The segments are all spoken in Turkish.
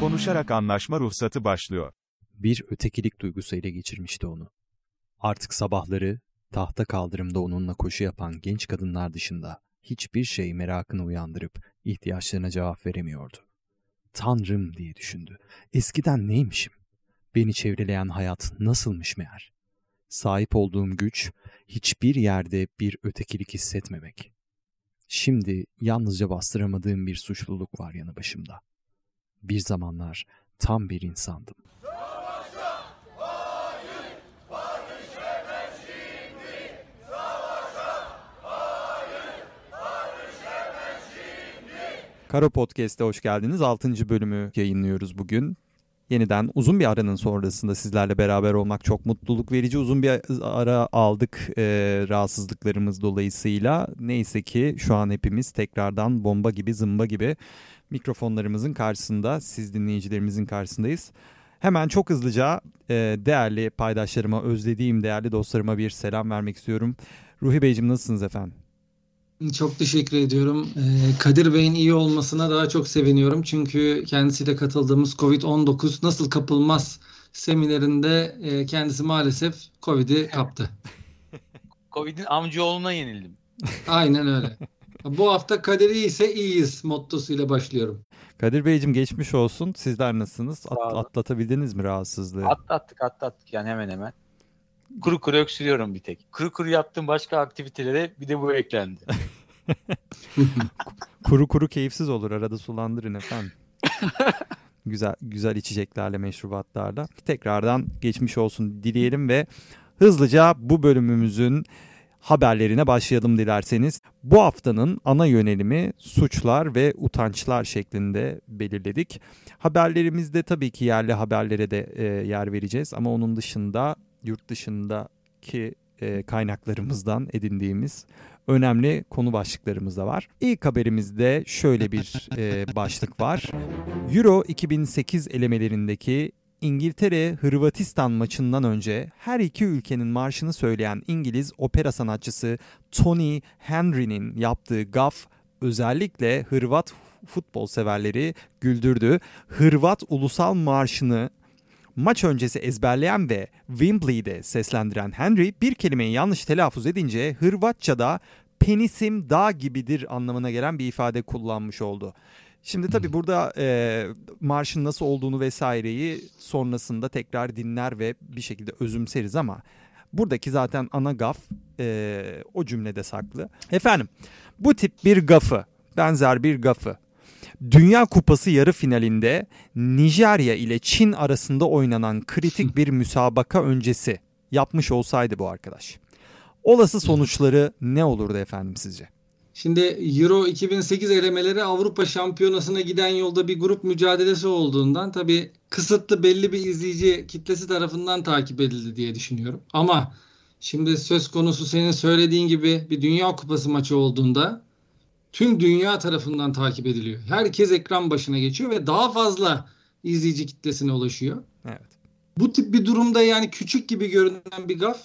Konuşarak anlaşma ruhsatı başlıyor. Bir ötekilik duygusu ele geçirmişti onu. Artık sabahları tahta kaldırımda onunla koşu yapan genç kadınlar dışında hiçbir şey merakını uyandırıp ihtiyaçlarına cevap veremiyordu. Tanrım diye düşündü. Eskiden neymişim? Beni çevreleyen hayat nasılmış meğer? Sahip olduğum güç hiçbir yerde bir ötekilik hissetmemek. Şimdi yalnızca bastıramadığım bir suçluluk var yanı başımda. Bir zamanlar tam bir insandım. Karo Podcast'e hoş geldiniz. 6. bölümü yayınlıyoruz bugün. Yeniden uzun bir aranın sonrasında sizlerle beraber olmak çok mutluluk verici. Uzun bir ara aldık e, rahatsızlıklarımız dolayısıyla. Neyse ki şu an hepimiz tekrardan bomba gibi zımba gibi mikrofonlarımızın karşısında, siz dinleyicilerimizin karşısındayız. Hemen çok hızlıca e, değerli paydaşlarıma, özlediğim değerli dostlarıma bir selam vermek istiyorum. Ruhi Beyciğim nasılsınız efendim? Çok teşekkür ediyorum. Ee, Kadir Bey'in iyi olmasına daha çok seviniyorum. Çünkü kendisiyle katıldığımız COVID-19 nasıl kapılmaz seminerinde e, kendisi maalesef COVID'i kaptı. Covid'in amcaoğluna yenildim. Aynen öyle. Bu hafta Kadir iyiyse iyiyiz mottosuyla başlıyorum. Kadir Beyciğim geçmiş olsun. Sizler nasılsınız? At, atlatabildiniz mi rahatsızlığı? Atlattık atlattık yani hemen hemen. Kuru kuru öksürüyorum bir tek. Kuru kuru yaptığım başka aktivitelere bir de bu eklendi. kuru kuru keyifsiz olur. Arada sulandırın efendim. güzel güzel içeceklerle, meşrubatlarla. Tekrardan geçmiş olsun dileyelim ve hızlıca bu bölümümüzün haberlerine başlayalım dilerseniz. Bu haftanın ana yönelimi suçlar ve utançlar şeklinde belirledik. Haberlerimizde tabii ki yerli haberlere de e, yer vereceğiz ama onun dışında yurt dışındaki e, kaynaklarımızdan edindiğimiz önemli konu başlıklarımız da var. İlk haberimizde şöyle bir e, başlık var. Euro 2008 elemelerindeki İngiltere-Hırvatistan maçından önce her iki ülkenin marşını söyleyen İngiliz opera sanatçısı Tony Henry'nin yaptığı gaf özellikle Hırvat futbol severleri güldürdü. Hırvat ulusal marşını maç öncesi ezberleyen ve Wembley'de seslendiren Henry bir kelimeyi yanlış telaffuz edince Hırvatça'da penisim dağ gibidir anlamına gelen bir ifade kullanmış oldu. Şimdi tabii burada e, marşın nasıl olduğunu vesaireyi sonrasında tekrar dinler ve bir şekilde özümseriz ama buradaki zaten ana gaf e, o cümlede saklı. Efendim bu tip bir gafı, benzer bir gafı Dünya Kupası yarı finalinde Nijerya ile Çin arasında oynanan kritik bir müsabaka öncesi yapmış olsaydı bu arkadaş. Olası sonuçları ne olurdu efendim sizce? Şimdi Euro 2008 elemeleri Avrupa Şampiyonası'na giden yolda bir grup mücadelesi olduğundan tabii kısıtlı belli bir izleyici kitlesi tarafından takip edildi diye düşünüyorum. Ama şimdi söz konusu senin söylediğin gibi bir Dünya Kupası maçı olduğunda tüm dünya tarafından takip ediliyor. Herkes ekran başına geçiyor ve daha fazla izleyici kitlesine ulaşıyor. Evet. Bu tip bir durumda yani küçük gibi görünen bir gaf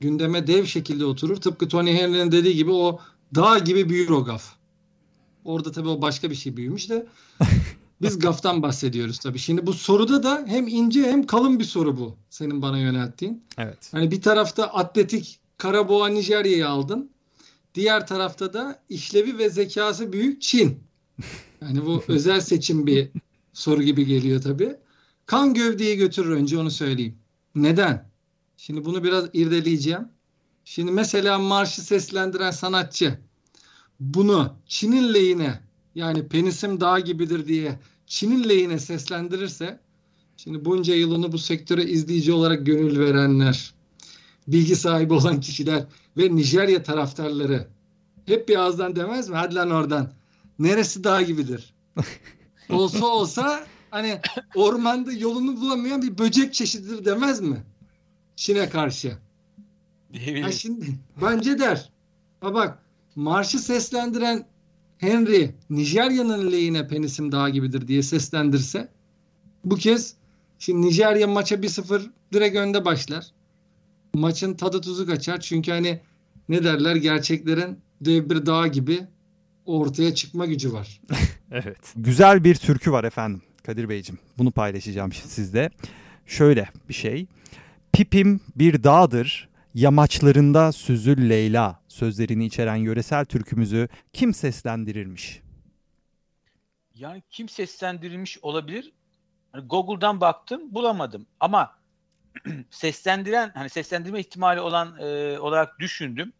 gündeme dev şekilde oturur. Tıpkı Tony Henry'nin dediği gibi o dağ gibi büyür o gaf. Orada tabii o başka bir şey büyümüş de biz gaftan bahsediyoruz tabii. Şimdi bu soruda da hem ince hem kalın bir soru bu. Senin bana yönelttiğin. Evet. Hani bir tarafta atletik Karaboğa Nijerya'yı aldın. Diğer tarafta da işlevi ve zekası büyük Çin. Yani bu özel seçim bir soru gibi geliyor tabii. Kan gövdeyi götürür önce onu söyleyeyim. Neden? Şimdi bunu biraz irdeleyeceğim. Şimdi mesela marşı seslendiren sanatçı bunu Çin'in lehine yani penisim dağ gibidir diye Çin'in lehine seslendirirse şimdi bunca yılını bu sektöre izleyici olarak gönül verenler, bilgi sahibi olan kişiler ve Nijerya taraftarları hep bir ağızdan demez mi? Hadi lan oradan. Neresi dağ gibidir? olsa olsa hani ormanda yolunu bulamayan bir böcek çeşididir demez mi? Çin'e karşı. Ha şimdi bence der. Ha bak marşı seslendiren Henry Nijerya'nın lehine penisim dağ gibidir diye seslendirse bu kez şimdi Nijerya maça 1-0 direkt önde başlar. Maçın tadı tuzu kaçar. Çünkü hani ne derler gerçeklerin dev bir dağ gibi ortaya çıkma gücü var. Evet. Güzel bir türkü var efendim Kadir Beyciğim. Bunu paylaşacağım sizde. Şöyle bir şey. Pipim bir dağdır, yamaçlarında süzül Leyla sözlerini içeren yöresel türkümüzü kim seslendirirmiş? Yani kim seslendirilmiş olabilir? Hani Google'dan baktım bulamadım ama seslendiren hani seslendirme ihtimali olan e, olarak düşündüm.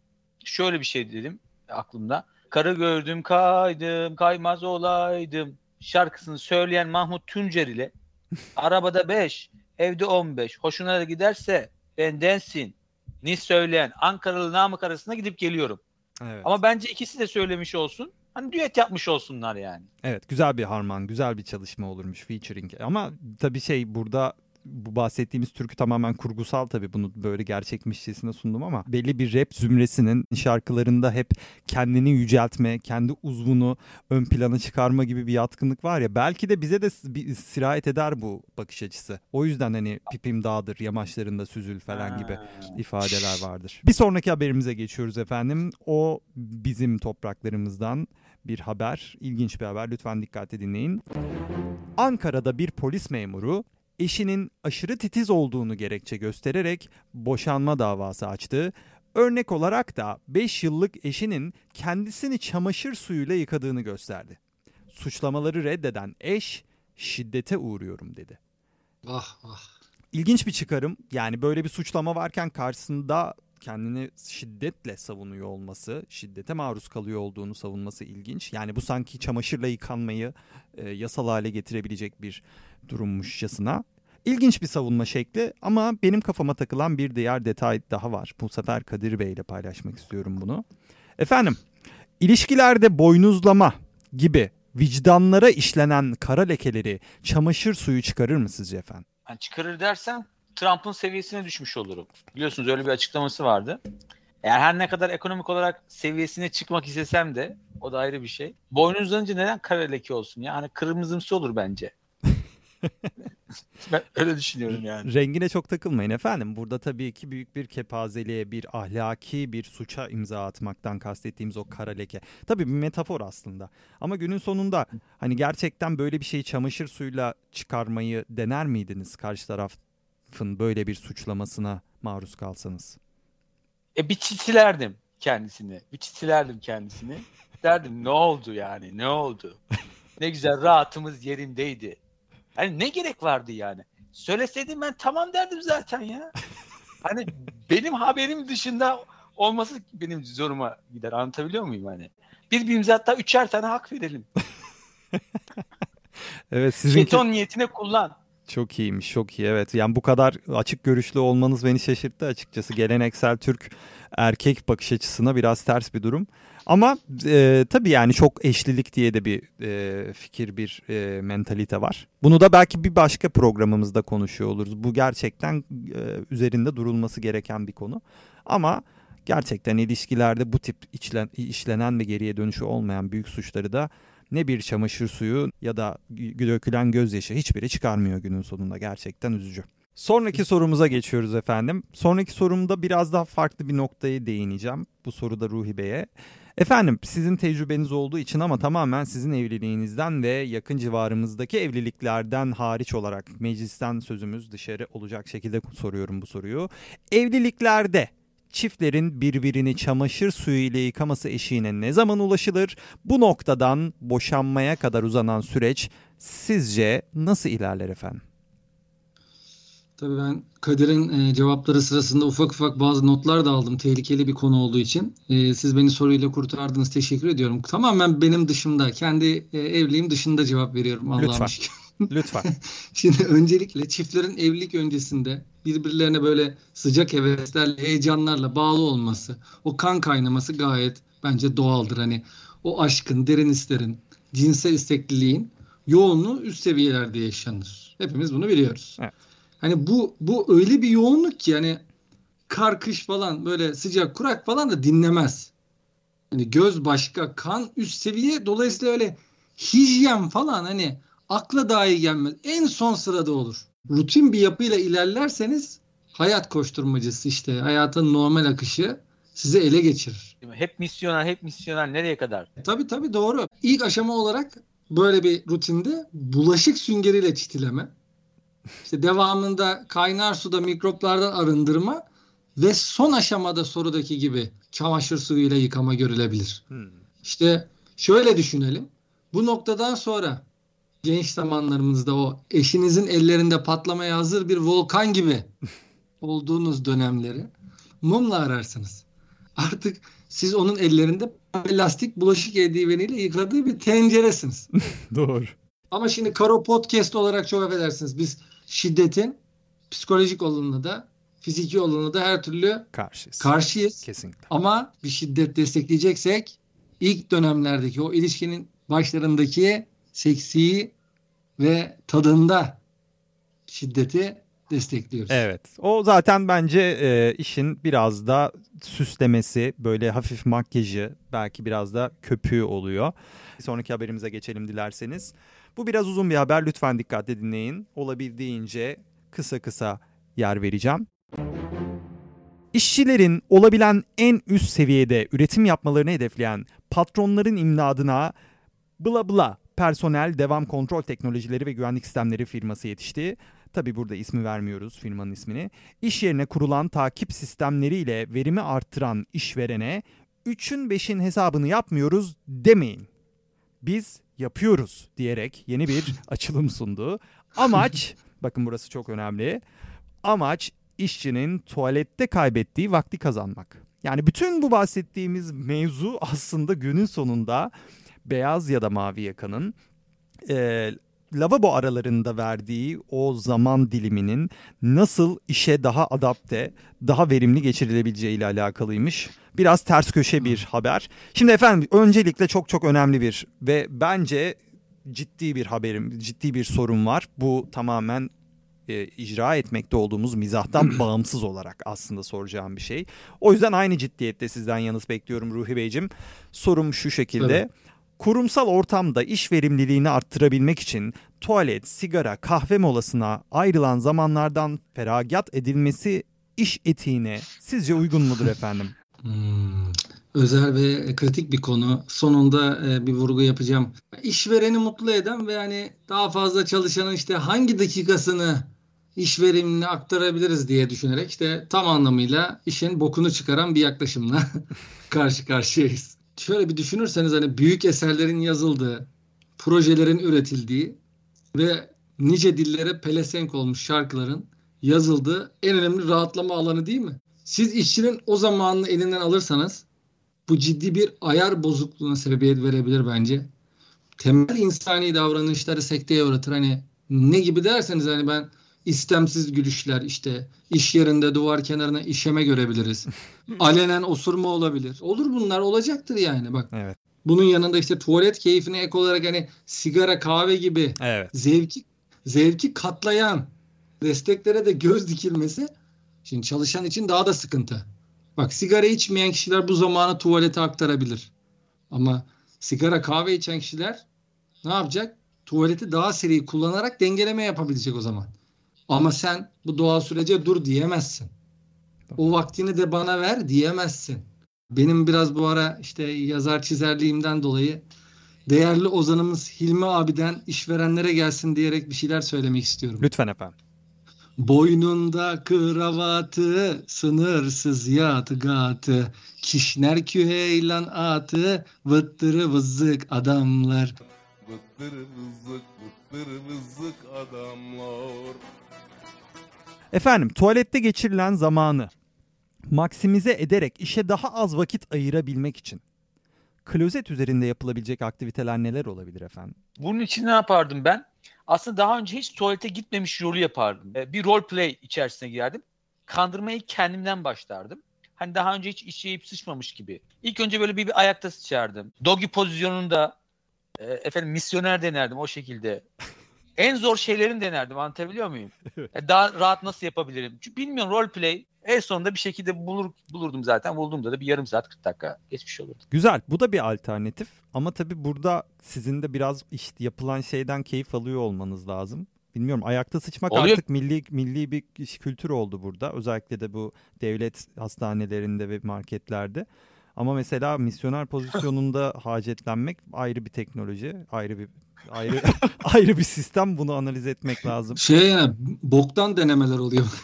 Şöyle bir şey dedim aklımda. Karı gördüm kaydım kaymaz olaydım şarkısını söyleyen Mahmut Tuncer ile arabada 5 evde 15 hoşuna da giderse bendensin ni söyleyen Ankaralı Namık arasında gidip geliyorum. Evet. Ama bence ikisi de söylemiş olsun. Hani düet yapmış olsunlar yani. Evet güzel bir harman, güzel bir çalışma olurmuş featuring. Ama tabii şey burada bu bahsettiğimiz türkü tamamen kurgusal tabii bunu böyle gerçekmişçesine sundum ama belli bir rap zümresinin şarkılarında hep kendini yüceltme, kendi uzvunu ön plana çıkarma gibi bir yatkınlık var ya belki de bize de sirayet eder bu bakış açısı. O yüzden hani pipim dağdır, yamaçlarında süzül falan gibi ifadeler vardır. Bir sonraki haberimize geçiyoruz efendim. O bizim topraklarımızdan bir haber, ilginç bir haber. Lütfen dikkatle dinleyin. Ankara'da bir polis memuru eşinin aşırı titiz olduğunu gerekçe göstererek boşanma davası açtı. Örnek olarak da 5 yıllık eşinin kendisini çamaşır suyuyla yıkadığını gösterdi. Suçlamaları reddeden eş şiddete uğruyorum dedi. Ah ah. İlginç bir çıkarım. Yani böyle bir suçlama varken karşısında kendini şiddetle savunuyor olması, şiddete maruz kalıyor olduğunu savunması ilginç. Yani bu sanki çamaşırla yıkanmayı e, yasal hale getirebilecek bir durummuşçasına. İlginç bir savunma şekli ama benim kafama takılan bir diğer detay daha var. Bu sefer Kadir Bey ile paylaşmak istiyorum bunu. Efendim, ilişkilerde boynuzlama gibi vicdanlara işlenen kara lekeleri çamaşır suyu çıkarır mı sizce efendim? Yani çıkarır dersen Trump'ın seviyesine düşmüş olurum. Biliyorsunuz öyle bir açıklaması vardı. Eğer her ne kadar ekonomik olarak seviyesine çıkmak istesem de o da ayrı bir şey. Boynuzlanınca neden kara leke olsun ya? Hani kırmızımsı olur bence. ben öyle düşünüyorum yani. Rengine çok takılmayın efendim. Burada tabii ki büyük bir kepazeliğe, bir ahlaki bir suça imza atmaktan kastettiğimiz o kara leke. Tabii bir metafor aslında. Ama günün sonunda hani gerçekten böyle bir şeyi çamaşır suyuyla çıkarmayı dener miydiniz karşı tarafın böyle bir suçlamasına maruz kalsanız? E bir çitilerdim kendisini. Bir çitilerdim kendisini. Derdim ne oldu yani ne oldu? Ne güzel rahatımız yerindeydi. Hani ne gerek vardı yani? Söyleseydim ben tamam derdim zaten ya. Hani benim haberim dışında olması benim zoruma gider. Anlatabiliyor muyum hani? Birbirimize hatta üçer tane hak verelim. Evet sizinki Jeton niyetine kullan. çok iyiymiş çok iyi evet. Yani bu kadar açık görüşlü olmanız beni şaşırttı açıkçası. Geleneksel Türk erkek bakış açısına biraz ters bir durum. Ama e, tabii yani çok eşlilik diye de bir e, fikir, bir e, mentalite var. Bunu da belki bir başka programımızda konuşuyor oluruz. Bu gerçekten e, üzerinde durulması gereken bir konu. Ama gerçekten ilişkilerde bu tip içlen, işlenen ve geriye dönüşü olmayan büyük suçları da ne bir çamaşır suyu ya da dökülen gözyaşı hiçbiri çıkarmıyor günün sonunda. Gerçekten üzücü. Sonraki sorumuza geçiyoruz efendim. Sonraki sorumda biraz daha farklı bir noktaya değineceğim. Bu soruda Ruhi Bey'e. Efendim sizin tecrübeniz olduğu için ama tamamen sizin evliliğinizden ve yakın civarımızdaki evliliklerden hariç olarak meclisten sözümüz dışarı olacak şekilde soruyorum bu soruyu. Evliliklerde çiftlerin birbirini çamaşır suyu ile yıkaması eşiğine ne zaman ulaşılır? Bu noktadan boşanmaya kadar uzanan süreç sizce nasıl ilerler efendim? Tabii ben Kadir'in e, cevapları sırasında ufak ufak bazı notlar da aldım. Tehlikeli bir konu olduğu için. E, siz beni soruyla kurtardınız. Teşekkür ediyorum. Tamamen benim dışımda, kendi e, evliliğim dışında cevap veriyorum Allah'a Lütfen. şükür. Lütfen. Şimdi öncelikle çiftlerin evlilik öncesinde birbirlerine böyle sıcak heveslerle, heyecanlarla bağlı olması, o kan kaynaması gayet bence doğaldır. Hani o aşkın, derin hislerin, cinsel istekliliğin yoğunluğu üst seviyelerde yaşanır. Hepimiz bunu biliyoruz. Evet. Hani bu bu öyle bir yoğunluk ki hani kar kış falan böyle sıcak kurak falan da dinlemez. Hani göz başka, kan üst seviye. Dolayısıyla öyle hijyen falan hani akla dahi gelmez. En son sırada olur. Rutin bir yapıyla ilerlerseniz hayat koşturmacısı işte hayatın normal akışı sizi ele geçirir. Hep misyoner, hep misyoner nereye kadar? Tabii tabii doğru. İlk aşama olarak böyle bir rutinde bulaşık süngeriyle çitileme. İşte devamında kaynar suda mikroplardan arındırma ve son aşamada sorudaki gibi çamaşır suyuyla yıkama görülebilir. Hmm. İşte şöyle düşünelim. Bu noktadan sonra genç zamanlarımızda o eşinizin ellerinde patlamaya hazır bir volkan gibi olduğunuz dönemleri mumla ararsınız. Artık siz onun ellerinde plastik bulaşık eldiveniyle yıkadığı bir tenceresiniz. Doğru. Ama şimdi Karo Podcast olarak çok affedersiniz. Biz şiddetin psikolojik olanına da fiziki olanına da her türlü Karşıyız. karşıyız. Kesinlikle. Ama bir şiddet destekleyeceksek ilk dönemlerdeki o ilişkinin başlarındaki seksi ve tadında şiddeti destekliyoruz. Evet. O zaten bence e, işin biraz da süslemesi, böyle hafif makyajı, belki biraz da köpüğü oluyor. Bir sonraki haberimize geçelim dilerseniz. Bu biraz uzun bir haber. Lütfen dikkatle dinleyin. Olabildiğince kısa kısa yer vereceğim. İşçilerin olabilen en üst seviyede üretim yapmalarını hedefleyen patronların imdadına bla bla personel devam kontrol teknolojileri ve güvenlik sistemleri firması yetişti. Tabi burada ismi vermiyoruz firmanın ismini. İş yerine kurulan takip sistemleriyle verimi arttıran işverene 3'ün 5'in hesabını yapmıyoruz demeyin. Biz yapıyoruz diyerek yeni bir açılım sundu. Amaç, bakın burası çok önemli. Amaç işçinin tuvalette kaybettiği vakti kazanmak. Yani bütün bu bahsettiğimiz mevzu aslında günün sonunda beyaz ya da mavi yakanın e, lavabo aralarında verdiği o zaman diliminin nasıl işe daha adapte, daha verimli geçirilebileceği ile alakalıymış. Biraz ters köşe bir haber. Şimdi efendim öncelikle çok çok önemli bir ve bence ciddi bir haberim, ciddi bir sorun var. Bu tamamen e, icra etmekte olduğumuz mizahtan bağımsız olarak aslında soracağım bir şey. O yüzden aynı ciddiyette sizden yanıt bekliyorum Ruhi Beyciğim. Sorum şu şekilde. Tabii. Kurumsal ortamda iş verimliliğini arttırabilmek için tuvalet, sigara, kahve molasına ayrılan zamanlardan feragat edilmesi iş etiğine sizce uygun mudur efendim? Hmm, özel ve kritik bir konu. Sonunda e, bir vurgu yapacağım. İşvereni mutlu eden ve yani daha fazla çalışanın işte hangi dakikasını iş verimine aktarabiliriz diye düşünerek işte tam anlamıyla işin bokunu çıkaran bir yaklaşımla karşı karşıyayız. Şöyle bir düşünürseniz hani büyük eserlerin yazıldığı, projelerin üretildiği ve nice dillere pelesenk olmuş şarkıların yazıldığı en önemli rahatlama alanı değil mi? Siz işçinin o zamanını elinden alırsanız bu ciddi bir ayar bozukluğuna sebebiyet verebilir bence. Temel insani davranışları sekteye uğratır. Hani ne gibi derseniz hani ben istemsiz gülüşler işte iş yerinde duvar kenarına işeme görebiliriz. Alenen osurma olabilir. Olur bunlar olacaktır yani bak. Evet. Bunun yanında işte tuvalet keyfine ek olarak hani sigara kahve gibi Evet. zevki zevki katlayan desteklere de göz dikilmesi şimdi çalışan için daha da sıkıntı. Bak sigara içmeyen kişiler bu zamanı tuvalete aktarabilir. Ama sigara kahve içen kişiler ne yapacak? Tuvaleti daha seri kullanarak dengeleme yapabilecek o zaman. Ama sen bu doğal sürece dur diyemezsin. O vaktini de bana ver diyemezsin. Benim biraz bu ara işte yazar çizerliğimden dolayı değerli ozanımız Hilmi abiden işverenlere gelsin diyerek bir şeyler söylemek istiyorum. Lütfen efendim. Boynunda kravatı, sınırsız yatgatı, kişner küheylan atı, vıttırı vızık adamlar. Vıttır vızık vıttır vızık adamlar. Efendim tuvalette geçirilen zamanı maksimize ederek işe daha az vakit ayırabilmek için klozet üzerinde yapılabilecek aktiviteler neler olabilir efendim? Bunun için ne yapardım ben? Aslında daha önce hiç tuvalete gitmemiş rolü yapardım. Ee, Bir role play içerisine girerdim. Kandırmayı kendimden başlardım. Hani daha önce hiç işleyip sıçmamış gibi. İlk önce böyle bir, bir ayakta sıçardım. Doggy pozisyonunda e, efendim misyoner denerdim o şekilde. en zor şeylerini denerdim. Anlatabiliyor muyum? E, Daha rahat nasıl yapabilirim? Çünkü bilmiyorum role play en sonunda bir şekilde bulur, bulurdum zaten. Bulduğumda da bir yarım saat 40 dakika geçmiş olurdu. Güzel. Bu da bir alternatif. Ama tabii burada sizin de biraz işte yapılan şeyden keyif alıyor olmanız lazım. Bilmiyorum ayakta sıçmak Oluyor. artık milli milli bir kültür oldu burada. Özellikle de bu devlet hastanelerinde ve marketlerde. Ama mesela misyoner pozisyonunda hacetlenmek ayrı bir teknoloji, ayrı bir ayrı ayrı bir sistem. Bunu analiz etmek lazım. Şey yani boktan denemeler oluyor.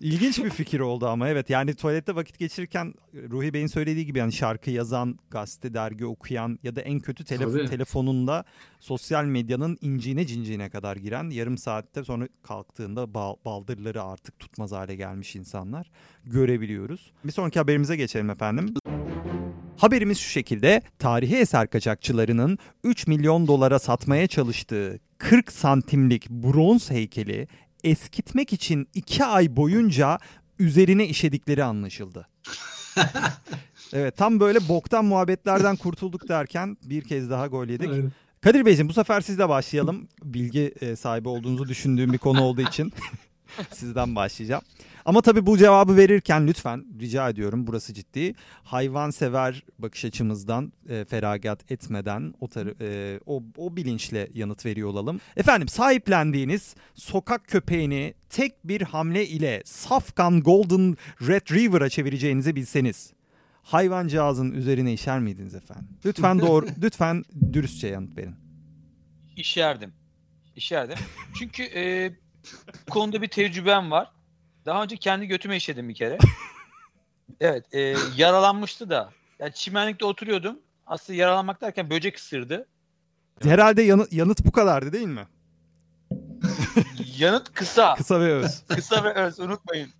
İlginç bir fikir oldu ama evet yani tuvalette vakit geçirirken Ruhi Bey'in söylediği gibi yani şarkı yazan, gazete, dergi okuyan ya da en kötü telef- Tabii. telefonunda sosyal medyanın inciğine cinciğine kadar giren yarım saatte sonra kalktığında bal- baldırları artık tutmaz hale gelmiş insanlar görebiliyoruz. Bir sonraki haberimize geçelim efendim. Haberimiz şu şekilde. Tarihi eser kaçakçılarının 3 milyon dolara satmaya çalıştığı 40 santimlik bronz heykeli eskitmek için 2 ay boyunca üzerine işedikleri anlaşıldı. evet tam böyle boktan muhabbetlerden kurtulduk derken bir kez daha gol yedik. Aynen. Kadir Beyciğim bu sefer sizle başlayalım. Bilgi e, sahibi olduğunuzu düşündüğüm bir konu olduğu için sizden başlayacağım. Ama tabii bu cevabı verirken lütfen rica ediyorum burası ciddi. Hayvansever bakış açımızdan e, feragat etmeden o, tar- e, o, o bilinçle yanıt veriyor olalım. Efendim sahiplendiğiniz sokak köpeğini tek bir hamle ile Safkan Golden Retriever'a çevireceğinizi bilseniz hayvancağızın üzerine işer miydiniz efendim? Lütfen doğru, lütfen dürüstçe yanıt verin. İşerdim. İşerdim. Çünkü e, bu konuda bir tecrübem var. Daha önce kendi götüme işedim bir kere. Evet. E, yaralanmıştı da. Yani çimenlikte oturuyordum. Aslında yaralanmak derken böcek ısırdı. Herhalde yanıt, yanıt bu kadardı değil mi? Yanıt kısa. Kısa ve öz. kısa ve öz unutmayın.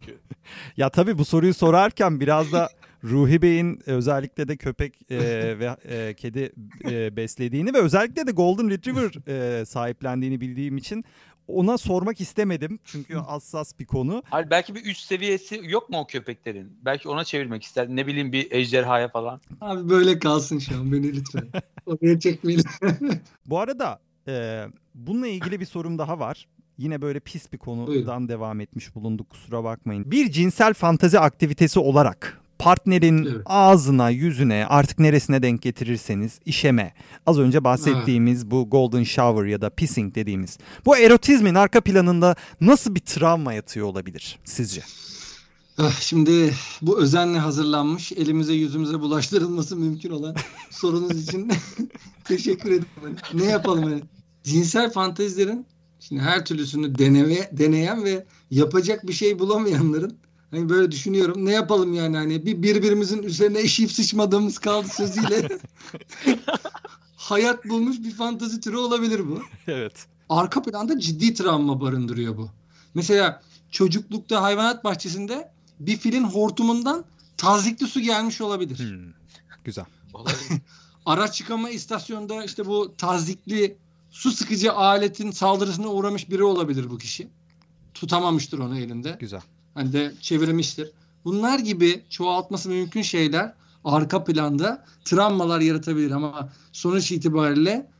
Ya tabii bu soruyu sorarken biraz da Ruhi Bey'in özellikle de köpek e, ve e, kedi e, beslediğini ve özellikle de Golden Retriever e, sahiplendiğini bildiğim için ona sormak istemedim. Çünkü hassas bir konu. Hayır, belki bir üst seviyesi yok mu o köpeklerin? Belki ona çevirmek ister. Ne bileyim bir ejderhaya falan. Abi böyle kalsın şu an beni lütfen. Oraya çekmeyin. Bu arada e, bununla ilgili bir sorum daha var. Yine böyle pis bir konudan Buyurun. devam etmiş bulunduk kusura bakmayın. Bir cinsel fantazi aktivitesi olarak partnerin Evet. ağzına, yüzüne artık neresine denk getirirseniz işeme. Az önce bahsettiğimiz bu golden shower ya da pissing dediğimiz. Bu erotizmin arka planında nasıl bir travma yatıyor olabilir sizce? Ah, Şimdi bu özenle hazırlanmış, elimize yüzümüze bulaştırılması mümkün olan sorunuz için teşekkür ederim. Ne yapalım hani? Cinsel fantezilerin şimdi her türlüsünü deneme, deneyen ve yapacak bir şey bulamayanların hani böyle düşünüyorum. Ne yapalım yani hani bir birbirimizin üzerine eşip sıçmadığımız kaldı sözüyle hayat bulmuş bir fantezi türü olabilir bu Evet. arka planda ciddi travma barındırıyor bu. Mesela çocuklukta hayvanat bahçesinde bir filin hortumundan tazikli su gelmiş olabilir. Hmm, Güzel. Araç yıkama istasyonunda işte bu tazikli su sıkıcı aletin saldırısına uğramış biri olabilir bu kişi. Tutamamıştır onu elinde. Güzel. Hani de çevirmiştir. Bunlar gibi çoğaltması mümkün şeyler arka planda travmalar yaratabilir ama sonuç itibariyle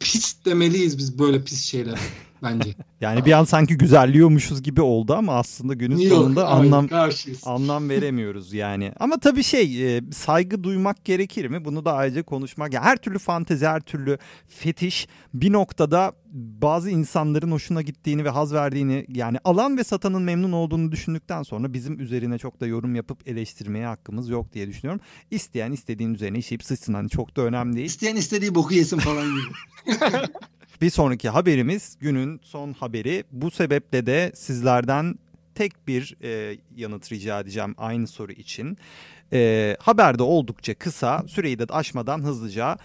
pis demeliyiz biz böyle pis şeyler bence. Yani bir an sanki güzelliyormuşuz gibi oldu ama aslında günün Yok, sonunda hayır, anlam karşıyız. anlam veremiyoruz yani. Ama tabii şey e, saygı duymak gerekir mi? Bunu da ayrıca konuşmak. Yani her türlü fantezi, her türlü fetiş bir noktada bazı insanların hoşuna gittiğini ve haz verdiğini yani alan ve satanın memnun olduğunu düşündükten sonra bizim üzerine çok da yorum yapıp eleştirmeye hakkımız yok diye düşünüyorum. İsteyen istediğin üzerine işeyip sıçsın hani çok da önemli değil. İsteyen istediği boku yesin falan gibi. Bir sonraki haberimiz günün son haberi. Bu sebeple de sizlerden tek bir e, yanıt rica edeceğim aynı soru için. E, haber de oldukça kısa. Süreyi de aşmadan hızlıca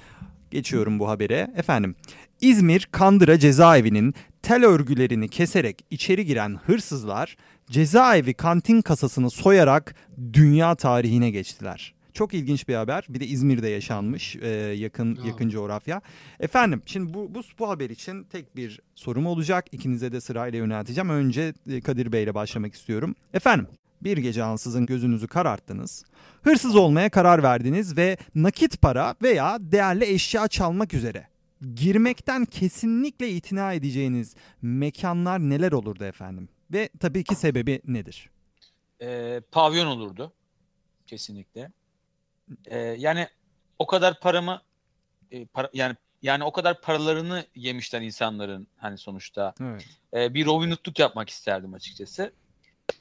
geçiyorum bu habere. Efendim İzmir Kandıra cezaevinin tel örgülerini keserek içeri giren hırsızlar cezaevi kantin kasasını soyarak dünya tarihine geçtiler. Çok ilginç bir haber. Bir de İzmir'de yaşanmış e, yakın Ya. yakın coğrafya. Efendim şimdi bu, bu bu haber için tek bir sorum olacak. İkinize de sırayla yönelteceğim. Önce e, Kadir Bey ile başlamak istiyorum. Efendim bir gece ansızın gözünüzü kararttınız. Hırsız olmaya karar verdiniz ve nakit para veya değerli eşya çalmak üzere girmekten kesinlikle itina edeceğiniz mekanlar neler olurdu efendim? Ve tabii ki sebebi nedir? Ee, pavyon olurdu. Kesinlikle. Ee, yani o kadar paramı e, para- yani yani o kadar paralarını yemişler insanların hani sonuçta. Evet. Ee, bir Robin Hood'luk yapmak isterdim açıkçası.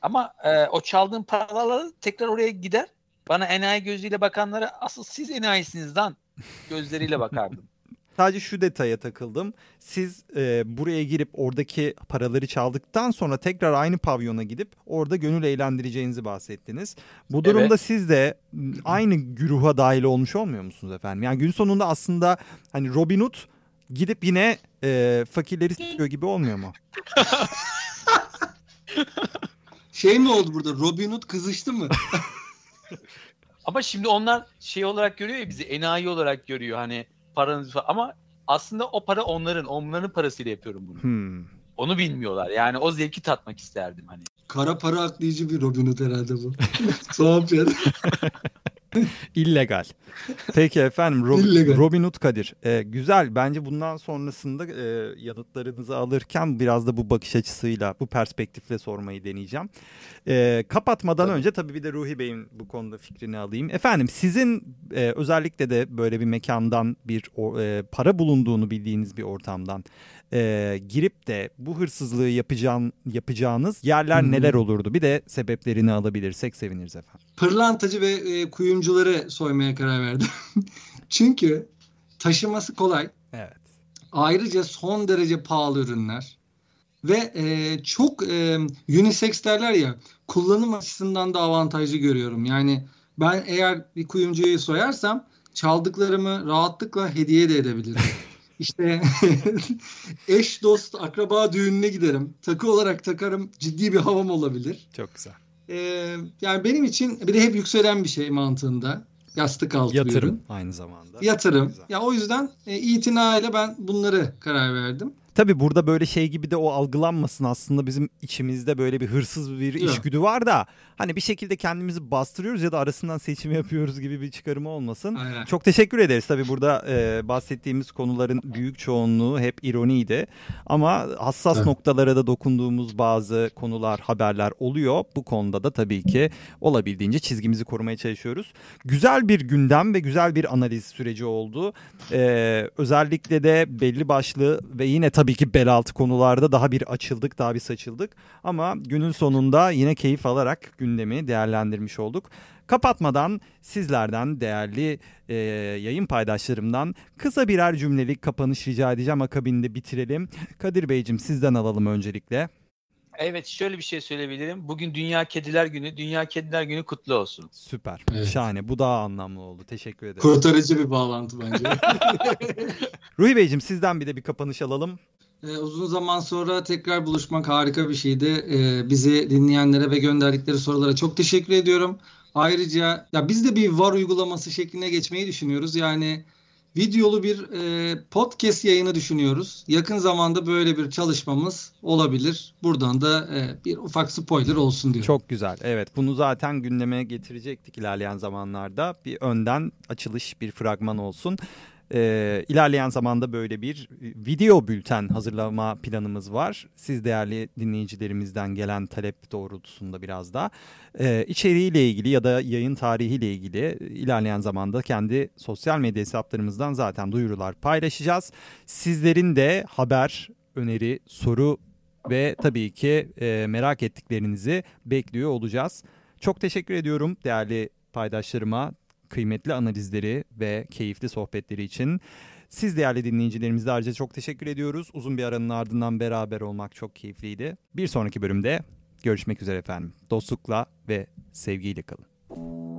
Ama e, o çaldığım paralarla tekrar oraya gider. Bana enayi gözüyle bakanlara asıl siz enayisiniz lan gözleriyle bakardım. Sadece şu detaya takıldım. Siz e, buraya girip oradaki paraları çaldıktan sonra tekrar aynı pavyona gidip orada gönül eğlendireceğinizi bahsettiniz. Bu durumda Evet. siz de aynı güruha dahil olmuş olmuyor musunuz efendim? Yani gün sonunda aslında hani Robin Hood gidip yine e, fakirleri sikiyor gibi olmuyor mu? Şey mi oldu burada? Robin Hood kızıştı mı? Ama şimdi onlar şey olarak görüyor ya bizi enayi olarak görüyor hani paranız falan. Ama aslında o para onların, onların parasıyla yapıyorum bunu. Hmm. Onu bilmiyorlar. Yani o zevki tatmak isterdim hani. Kara para aklayıcı bir Robin Hood herhalde bu. Tuhaf yani. İllegal. Peki efendim Rob- İllegal. Robin Hood Kadir. Ee, güzel bence bundan sonrasında e, yanıtlarınızı alırken biraz da bu bakış açısıyla bu perspektifle sormayı deneyeceğim. Ee, kapatmadan Tabii. önce tabii bir de Ruhi Bey'in bu konuda fikrini alayım. Efendim sizin e, özellikle de böyle bir mekandan bir o- e, para bulunduğunu bildiğiniz bir ortamdan e, girip de bu hırsızlığı yapacağın, yapacağınız yerler Hmm. neler olurdu? Bir de sebeplerini alabilirsek seviniriz efendim. Pırlantacı ve e, kuyumcuları soymaya karar verdim. Çünkü taşıması kolay. Evet. Ayrıca son derece pahalı ürünler. Ve e, çok e, unisex derler ya kullanım açısından da avantajlı görüyorum. Yani ben eğer bir kuyumcuyu soyarsam çaldıklarımı rahatlıkla hediye de edebilirim. İşte eş dost akraba düğününe giderim. Takı olarak takarım ciddi bir havam olabilir. Çok güzel. Ee, yani benim için bir de hep yükselen bir şey mantığında. Yastık altı Yatırım ürün. aynı zamanda. Yatırım. Ya o yüzden e, itinayla ben bunları karar verdim. Tabii burada böyle şey gibi de o algılanmasın aslında bizim içimizde böyle bir hırsız bir Yok. içgüdü var da hani bir şekilde kendimizi bastırıyoruz ya da arasından seçim yapıyoruz gibi bir çıkarımı olmasın. Aynen. Çok teşekkür ederiz. Tabii burada e, bahsettiğimiz konuların büyük çoğunluğu hep ironiydi. Ama hassas Evet. noktalara da dokunduğumuz bazı konular, haberler oluyor. Bu konuda da tabii ki olabildiğince çizgimizi korumaya çalışıyoruz. Güzel bir gündem ve güzel bir analiz süreci oldu. E, özellikle de belli başlı ve yine tabii ki bel altı konularda daha bir açıldık, daha bir saçıldık. Ama günün sonunda yine keyif alarak gündemi değerlendirmiş olduk. Kapatmadan sizlerden değerli e, yayın paydaşlarımdan kısa birer cümlelik kapanış rica edeceğim. Akabinde bitirelim. Kadir Beyciğim sizden alalım öncelikle. Evet şöyle bir şey söyleyebilirim. Bugün Dünya Kediler Günü. Dünya Kediler Günü kutlu olsun. Süper. Evet. Şahane. Bu daha anlamlı oldu. Teşekkür ederim. Kurtarıcı bir bağlantı bence. Ruhi Beyciğim sizden bir de bir kapanış alalım. Ee, uzun zaman sonra tekrar buluşmak harika bir şeydi. Ee, bizi dinleyenlere ve gönderdikleri sorulara çok teşekkür ediyorum. Ayrıca ya biz de bir var uygulaması şekline geçmeyi düşünüyoruz. Yani videolu bir e, podcast yayını düşünüyoruz. Yakın zamanda böyle bir çalışmamız olabilir. Buradan da e, bir ufak spoiler olsun diyorum. Çok güzel. Evet bunu zaten gündeme getirecektik ilerleyen zamanlarda. Bir önden açılış, bir fragman olsun. Ee, ilerleyen zamanda böyle bir video bülten hazırlama planımız var. Siz değerli dinleyicilerimizden gelen talep doğrultusunda biraz da ee, içeriğiyle ilgili ya da yayın tarihiyle ilgili ilerleyen zamanda kendi sosyal medya hesaplarımızdan zaten duyurular paylaşacağız. Sizlerin de haber, öneri, soru ve tabii ki e, merak ettiklerinizi bekliyor olacağız. Çok teşekkür ediyorum değerli paydaşlarıma kıymetli analizleri ve keyifli sohbetleri için. Siz değerli dinleyicilerimize ayrıca çok teşekkür ediyoruz. Uzun bir aranın ardından beraber olmak çok keyifliydi. Bir sonraki bölümde görüşmek üzere efendim. Dostlukla ve sevgiyle kalın.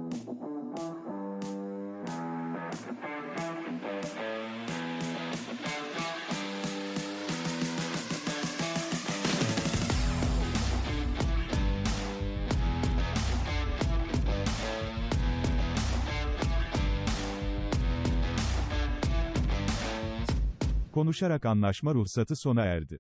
Konuşarak anlaşma ruhsatı sona erdi.